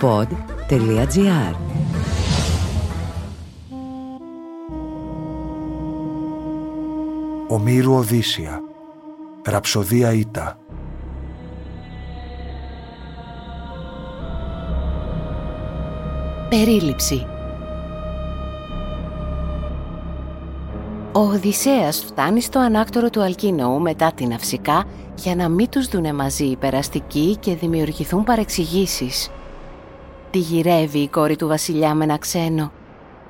pod.gr Ομήρου Οδύσσια. Ραψοδία Ήτα. Περίληψη. Ο Οδυσσέας φτάνει στο ανάκτορο του Αλκίνοου μετά την Αυσικά για να μην τους δουνε μαζί οι περαστικοί και δημιουργηθούν παρεξηγήσεις. Τη γυρεύει η κόρη του βασιλιά με ένα ξένο;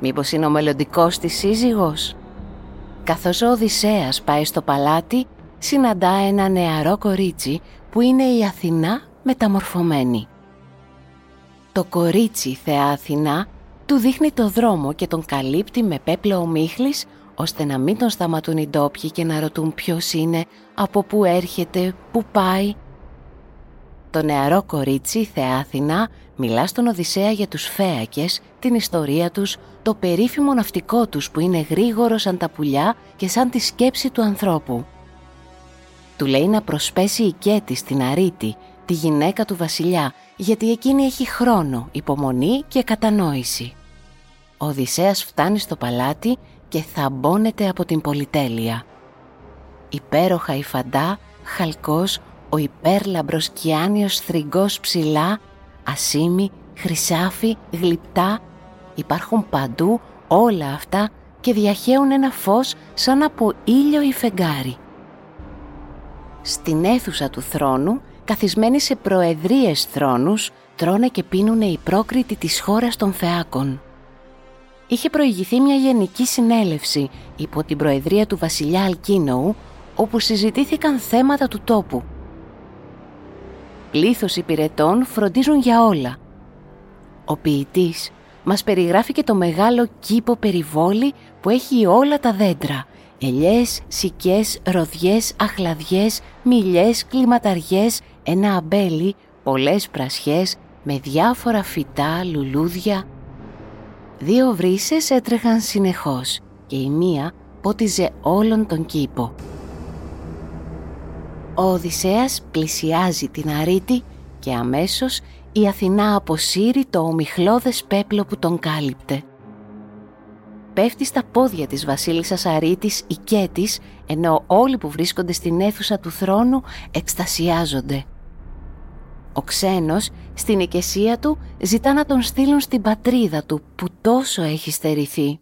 Μήπως είναι ο μελλοντικός της σύζυγος; Καθώς ο Οδυσσέας πάει στο παλάτι, συναντά ένα νεαρό κορίτσι που είναι η Αθηνά μεταμορφωμένη. Το κορίτσι θεά Αθηνά του δείχνει το δρόμο και τον καλύπτει με πέπλο ομίχλης ώστε να μην τον σταματούν οι ντόπιοι και να ρωτούν ποιος είναι, από πού έρχεται, πού πάει. Το νεαρό κορίτσι, Θεά Αθηνά, μιλά στον Οδυσσέα για τους φέακες, την ιστορία τους, το περίφημο ναυτικό τους που είναι γρήγορο σαν τα πουλιά και σαν τη σκέψη του ανθρώπου. Του λέει να προσπέσει η Κέτη στην Αρίτη, τη γυναίκα του βασιλιά, γιατί εκείνη έχει χρόνο, υπομονή και κατανόηση. Ο Οδυσσέας φτάνει στο παλάτι και θαμπώνεται από την πολυτέλεια. Υπέροχα η φαντά, χαλκός, ο υπέρλαμπρος κιάνιος θρυγκός ψηλά, ασίμι, χρυσάφι, γλυπτά, υπάρχουν παντού όλα αυτά και διαχέουν ένα φως σαν από ήλιο ή φεγγάρι. Στην αίθουσα του θρόνου, καθισμένοι σε προεδρίες θρόνους, τρώνε και πίνουνε οι πρόκριτοι της χώρας των Φεάκων είχε προηγηθεί μια γενική συνέλευση υπό την προεδρία του βασιλιά Αλκίνοου όπου συζητήθηκαν θέματα του τόπου. Πλήθος υπηρετών φροντίζουν για όλα. Ο ποιητής μας περιγράφει και το μεγάλο κήπο περιβόλι που έχει όλα τα δέντρα. Ελιές, σικές, ροδιές, αχλαδιές, μιλιές, κλιματαριές, ένα αμπέλι, πολλές πρασιές με διάφορα φυτά, λουλούδια, Δύο βρύσες έτρεχαν συνεχώς και η μία πότιζε όλον τον κήπο. Ο Οδυσσέας πλησιάζει την Αρίτη και αμέσως η Αθηνά αποσύρει το ομιχλώδες πέπλο που τον κάλυπτε. Πέφτει στα πόδια της βασίλισσας Αρίτης η Κέτης, ενώ όλοι που βρίσκονται στην αίθουσα του θρόνου εκστασιάζονται. Ο ξένος στην οικεσία του ζητά να τον στείλουν στην πατρίδα του που τόσο έχει στερηθεί.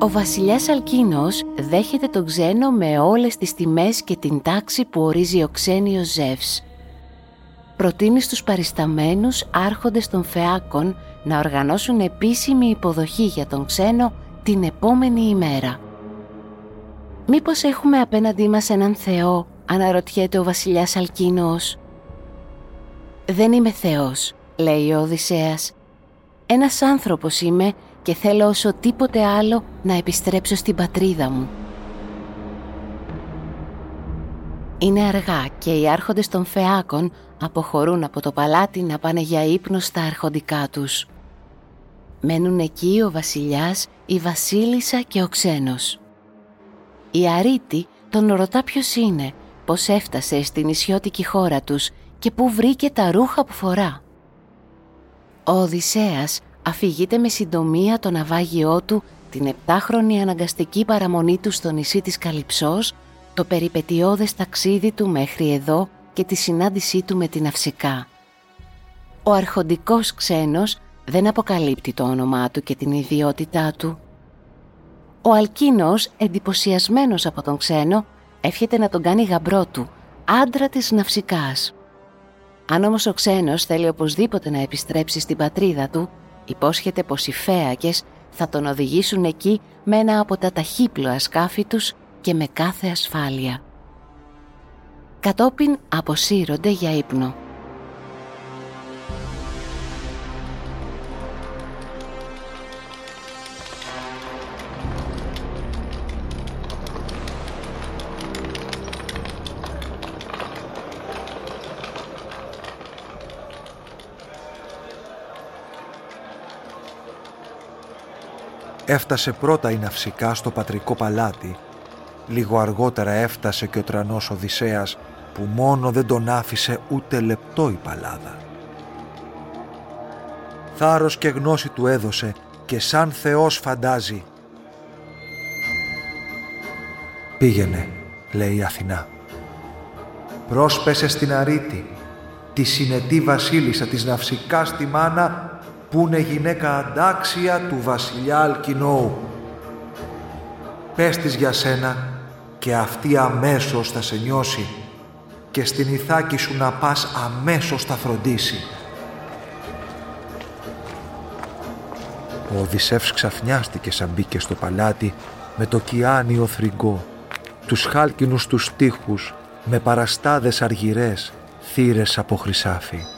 Ο βασιλιάς Αλκίνος δέχεται τον ξένο με όλες τις τιμές και την τάξη που ορίζει ο ξένιος Ζεύς. Προτείνει στους παρισταμένους άρχοντες των Φεάκων να οργανώσουν επίσημη υποδοχή για τον ξένο την επόμενη ημέρα. «Μήπως έχουμε απέναντί μας έναν Θεό», αναρωτιέται ο βασιλιάς Αλκίνος. «Δεν είμαι Θεός», λέει ο Οδυσσέας. «Ένας άνθρωπος είμαι και θέλω όσο τίποτε άλλο να επιστρέψω στην πατρίδα μου». Είναι αργά και οι άρχοντες των Φεάκων αποχωρούν από το παλάτι να πάνε για ύπνο στα αρχοντικά τους. Μένουν εκεί ο βασιλιάς, η βασίλισσα και ο ξένος. Η Αρίτη τον ρωτά ποιος είναι, πώς έφτασε στην νησιώτικη χώρα τους και πού βρήκε τα ρούχα που φορά. Ο Οδυσσέας αφηγείται με συντομία το ναυάγιό του την επτάχρονη αναγκαστική παραμονή του στο νησί της Καλυψός, το περιπετειώδες ταξίδι του μέχρι εδώ και τη συνάντησή του με την Αυσικά. Ο αρχοντικός ξένος δεν αποκαλύπτει το όνομά του και την ιδιότητά του. Ο Αλκίνος, εντυπωσιασμένος από τον ξένο, εύχεται να τον κάνει γαμπρό του, άντρα της Ναυσικάς. Αν όμως ο ξένος θέλει οπωσδήποτε να επιστρέψει στην πατρίδα του, υπόσχεται πως οι φέακες θα τον οδηγήσουν εκεί με ένα από τα ταχύπλοα σκάφη τους και με κάθε ασφάλεια. Κατόπιν αποσύρονται για ύπνο. Έφτασε πρώτα η Ναυσικά στο πατρικό παλάτι. Λίγο αργότερα έφτασε και ο τρανός Οδυσσέας που μόνο δεν τον άφησε ούτε λεπτό η παλάδα. Θάρρος και γνώση του έδωσε και σαν Θεός φαντάζει. «Πήγαινε», λέει η Αθηνά. Πρόσπεσε στην Αρίτη, τη συνετή βασίλισσα της Ναυσικά στη Μάνα που είναι γυναίκα αντάξια του βασιλιά Αλκινόου. Πες της για σένα και αυτή αμέσως θα σε νιώσει και στην Ιθάκη σου να πας αμέσως θα φροντίσει. Ο Οδυσσεύς ξαφνιάστηκε σαν μπήκε στο παλάτι με το κιάνιο θρυγκό, τους χάλκινους τους τείχους με παραστάδες αργυρές, θύρες από χρυσάφι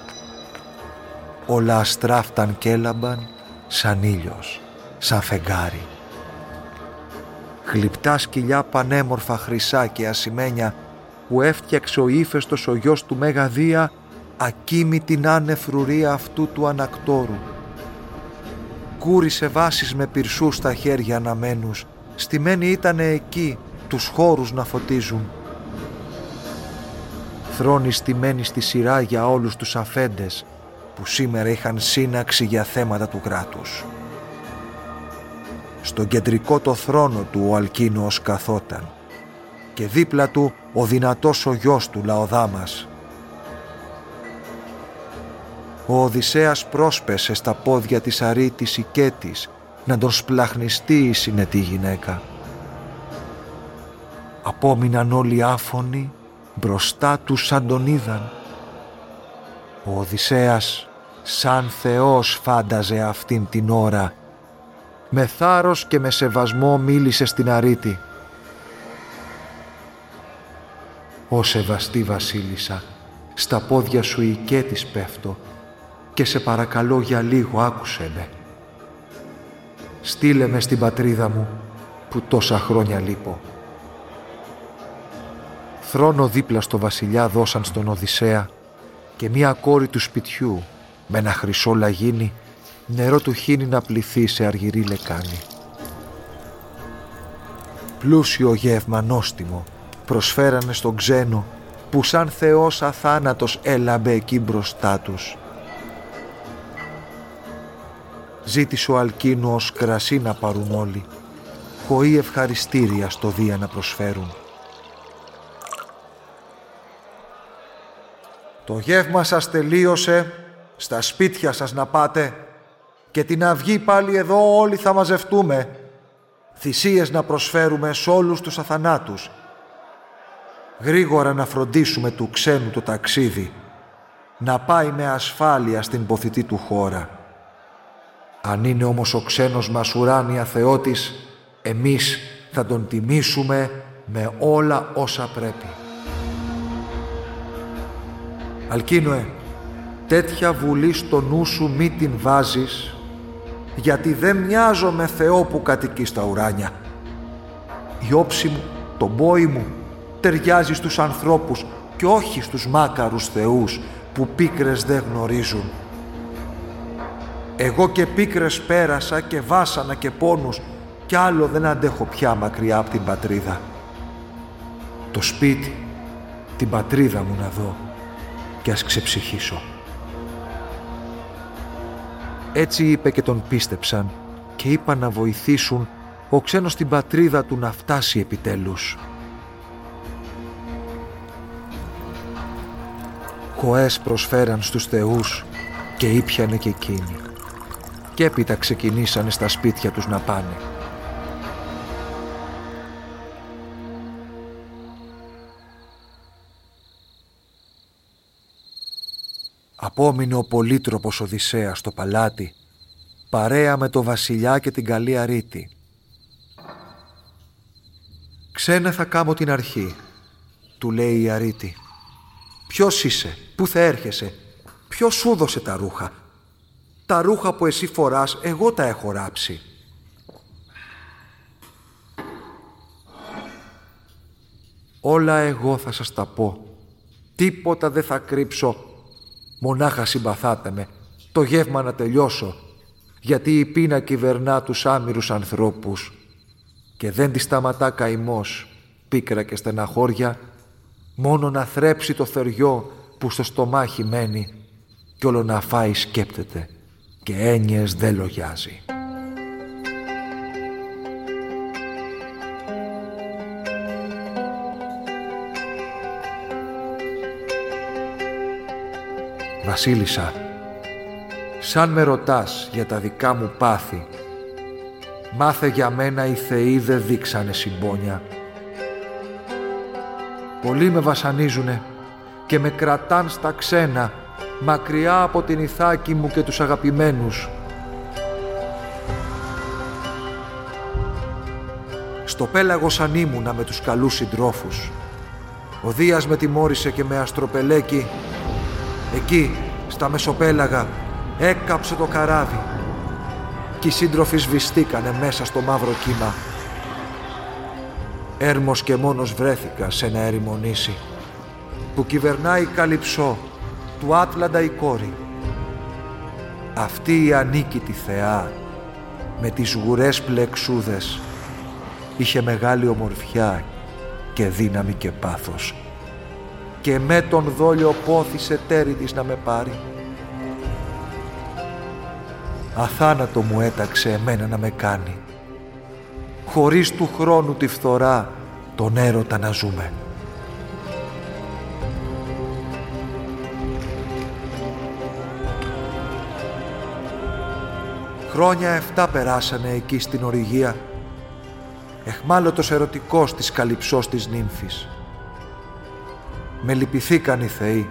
όλα αστράφταν και έλαμπαν σαν ήλιος, σαν φεγγάρι. Γλυπτά σκυλιά πανέμορφα χρυσά και ασημένια που έφτιαξε ο ύφεστος ο γιος του Μέγα Δία ακίμη την άνεφρουρία αυτού του ανακτόρου. Κούρισε βάσεις με πυρσούς στα χέρια αναμένους, στημένοι ήτανε εκεί τους χώρους να φωτίζουν. Θρόνοι στημένοι στη σειρά για όλους τους αφέντες, που σήμερα είχαν σύναξη για θέματα του κράτους. Στον κεντρικό το θρόνο του ο Αλκίνος καθόταν και δίπλα του ο δυνατός ο γιος του Λαοδάμας. Ο Οδυσσέας πρόσπεσε στα πόδια της αρήτης Ικέτης να τον σπλαχνιστεί η συνετή γυναίκα. Απόμειναν όλοι άφωνοι μπροστά τους σαν τον είδαν. Ο Οδυσσέας σαν Θεός φάνταζε αυτήν την ώρα. Με θάρρος και με σεβασμό μίλησε στην Αρίτη. «Ω σεβαστή βασίλισσα, στα πόδια σου οικέτης πέφτω και σε παρακαλώ για λίγο άκουσέ με. Στείλε με στην πατρίδα μου που τόσα χρόνια λείπω». Θρόνο δίπλα στο βασιλιά δώσαν στον Οδυσσέα και μία κόρη του σπιτιού με ένα χρυσό λαγίνι νερό του χύνει να πληθεί σε αργυρή λεκάνη. Πλούσιο γεύμα νόστιμο προσφέρανε στον ξένο που σαν Θεός αθάνατος έλαμπε εκεί μπροστά τους. Ζήτησε ο Αλκίνου ως κρασί να πάρουν όλοι, χωί ευχαριστήρια στο Δία να προσφέρουν. Το γεύμα σας τελείωσε στα σπίτια σας να πάτε και την αυγή πάλι εδώ όλοι θα μαζευτούμε. Θυσίες να προσφέρουμε σε όλους τους αθανάτους. Γρήγορα να φροντίσουμε του ξένου το ταξίδι, να πάει με ασφάλεια στην ποθητή του χώρα. Αν είναι όμως ο ξένος μας ουράνια Θεότης, εμείς θα τον τιμήσουμε με όλα όσα πρέπει. Αλκίνοε, τέτοια βουλή στο νου σου μη την βάζεις, γιατί δεν μοιάζω με Θεό που κατοικείς στα ουράνια. Η όψη μου, το μπόι μου, ταιριάζει στους ανθρώπους και όχι στους μάκαρους θεούς που πίκρες δεν γνωρίζουν. Εγώ και πίκρες πέρασα και βάσανα και πόνους κι άλλο δεν αντέχω πια μακριά από την πατρίδα. Το σπίτι, την πατρίδα μου να δω και ας ξεψυχήσω. Έτσι είπε και τον πίστεψαν και είπαν να βοηθήσουν ο ξένος την πατρίδα του να φτάσει επιτέλους. Κοές προσφέραν στους θεούς και ήπιανε και εκείνοι. Και έπειτα ξεκινήσανε στα σπίτια τους να πάνε. Απόμεινε ο πολύτροπος Οδυσσέας στο παλάτι, παρέα με το βασιλιά και την καλή αρίτη. «Ξένε θα κάμω την αρχή», του λέει η αρίτη. «Ποιος είσαι, πού θα έρχεσαι, ποιος σου δώσε τα ρούχα; Τα ρούχα που εσύ φοράς, εγώ τα έχω ράψει». «Όλα εγώ θα σας τα πω, τίποτα δεν θα κρύψω Μονάχα συμπαθάτε με, το γεύμα να τελειώσω, γιατί η πείνα κυβερνά τους άμυρους ανθρώπους και δεν τη σταματά καημός, πίκρα και στεναχώρια, μόνο να θρέψει το θεριό που στο στομάχι μένει κι όλο να φάει σκέπτεται και και έννοιες δεν λογιάζει. Βασίλισσα, σαν με ρωτάς για τα δικά μου πάθη, μάθε για μένα οι θεοί δεν δείξανε συμπόνια. Πολλοί με βασανίζουνε και με κρατάν στα ξένα, μακριά από την Ιθάκη μου και τους αγαπημένους. Στο πέλαγο σαν ήμουνα με τους καλούς συντρόφους. Ο Δίας με τιμώρησε και με αστροπελέκι. Εκεί, στα Μεσοπέλαγα, έκαψε το καράβι κι οι σύντροφοι σβηστήκανε μέσα στο μαύρο κύμα. Έρμος και μόνος βρέθηκα σε ένα ερημονήσι που κυβερνάει καλυψό του Άτλαντα η κόρη. Αυτή η ανίκητη θεά με τις γουρές πλεξούδες είχε μεγάλη ομορφιά και δύναμη και πάθος και με τον δόλιο πόθησε τέρι της να με πάρει. Αθάνατο μου έταξε εμένα να με κάνει χωρίς του χρόνου τη φθορά τον έρωτα να ζούμε. Χρόνια εφτά περάσανε εκεί στην οριγία. Εχμάλωτος ερωτικός της καλυψός της νύμφης. Με λυπηθήκαν οι θεοί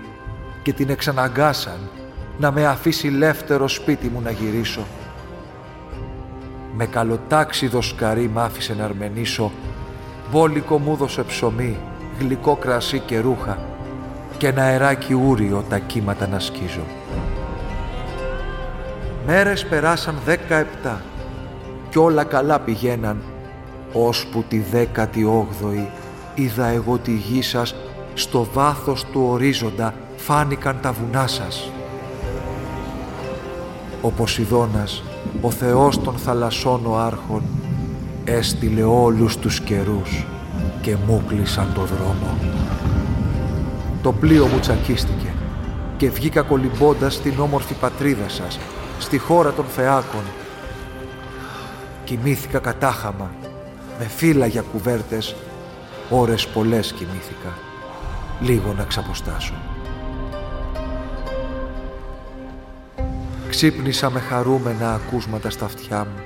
και την εξαναγκάσαν να με αφήσει λεύτερο σπίτι μου να γυρίσω. Με καλοτάξιδο σκαρί μ' άφησε να αρμενήσω, μπόλικο μου δώσε ψωμί, γλυκό κρασί και ρούχα και ένα αεράκι ούριο τα κύματα να σκίζω. Μέρες περάσαν δέκα επτά κι όλα καλά πηγαίναν, ώσπου τη δέκατη όγδοη είδα εγώ τη γη σας στο βάθος του ορίζοντα φάνηκαν τα βουνά σας. Ο Ποσειδώνας, ο Θεός των θαλασσών ο άρχων, έστειλε όλους τους καιρούς και μου κλείσαν το δρόμο. Το πλοίο μου τσακίστηκε και βγήκα κολυμπώντας στην όμορφη πατρίδα σας, στη χώρα των Θεάκων. Κοιμήθηκα κατάχαμα, με φύλλα για κουβέρτες, ώρες πολλές κοιμήθηκα, λίγο να ξαποστάσω. Ξύπνησα με χαρούμενα ακούσματα στα αυτιά μου.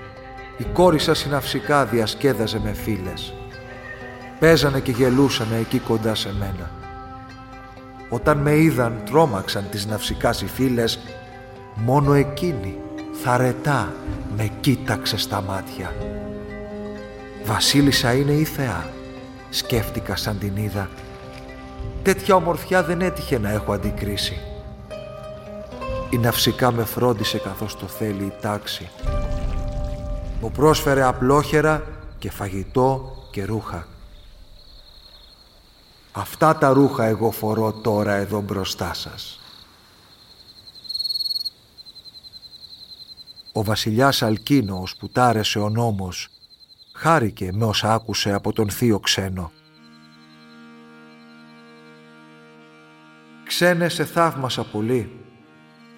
Η κόρη σας συναυσικά διασκέδαζε με φίλες. Παίζανε και γελούσανε εκεί κοντά σε μένα. Όταν με είδαν τρόμαξαν τις ναυσικά οι φίλες, μόνο εκείνη θαρετά με κοίταξε στα μάτια. Βασίλισσα είναι η θεά, σκέφτηκα σαν την είδα. Τέτοια ομορφιά δεν έτυχε να έχω αντικρίσει. Η ναυσικά με φρόντισε καθώς το θέλει η τάξη. Μου πρόσφερε απλόχερα και φαγητό και ρούχα. Αυτά τα ρούχα εγώ φορώ τώρα εδώ μπροστά σας. Ο βασιλιάς Αλκίνος που τάρεσε ο νόμος χάρηκε με όσα άκουσε από τον θείο ξένο. «Ξένε σε θαύμασα πολύ»,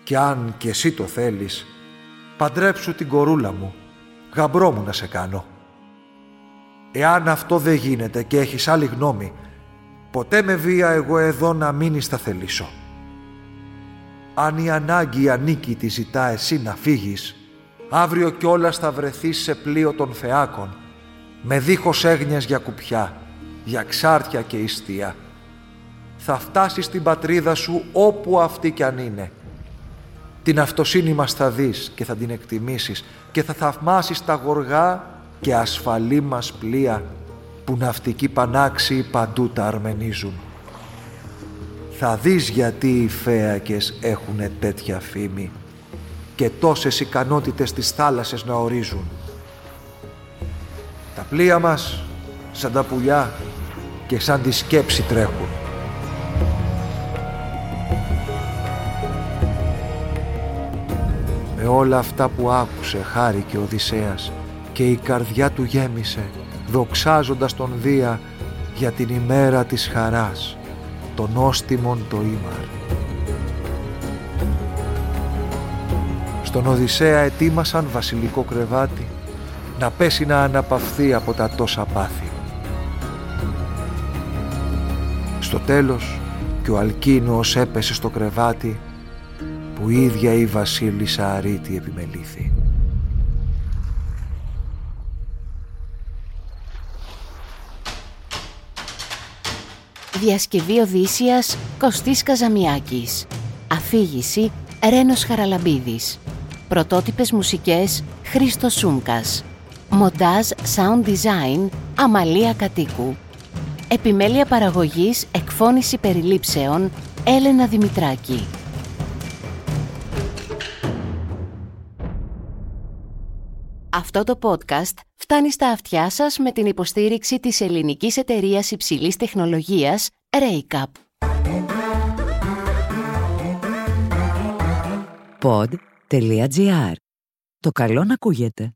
και αν και εσύ το θέλεις, παντρέψου την κορούλα μου, γαμπρό μου να σε κάνω. Εάν αυτό δεν γίνεται και έχεις άλλη γνώμη, ποτέ με βία εγώ εδώ να μείνει θα θελήσω. Αν η ανάγκη ανήκει τη ζητά εσύ να φύγεις, αύριο κιόλας θα βρεθείς σε πλοίο των θεάκων, με δίχως έγνοιας για κουπιά, για ξάρτια και ιστία. Θα φτάσεις στην πατρίδα σου όπου αυτή κι αν είναι την αυτοσύνη μας θα δεις και θα την εκτιμήσεις και θα θαυμάσεις τα γοργά και ασφαλή μας πλοία που ναυτικοί πανάξιοι παντού τα αρμενίζουν. Θα δεις γιατί οι φέακες έχουν τέτοια φήμη και τόσες ικανότητες της θάλασσες να ορίζουν. Τα πλοία μας σαν τα πουλιά και σαν τη σκέψη τρέχουν. Με όλα αυτά που άκουσε χάρηκε ο Οδυσσέας και η καρδιά του γέμισε δοξάζοντας τον Δία για την ημέρα της χαράς, τον όστιμον το ήμαρ. Στον Οδυσσέα ετοίμασαν βασιλικό κρεβάτι να πέσει να αναπαυθεί από τα τόσα πάθη. Στο τέλος και ο Αλκίνος έπεσε στο κρεβάτι που η ίδια η βασίλισσα Αρίτη επιμελήθη. Διασκευή Οδύσσιας Κωστής Καζαμιάκης. Αφήγηση Ρένος Χαραλαμπίδης. Πρωτότυπες μουσικές Χρήστος Σούμκας. Μοντάζ Sound Design Αμαλία Κατοίκου. Επιμέλεια παραγωγής Εκφώνηση περιλήψεων Έλενα Δημητράκη Αυτό το podcast φτάνει στα αυτιά σας με την υποστήριξη της ελληνικής εταιρείας υψηλής τεχνολογίας Raycap. Pod.gr. Το καλό να ακούγεται.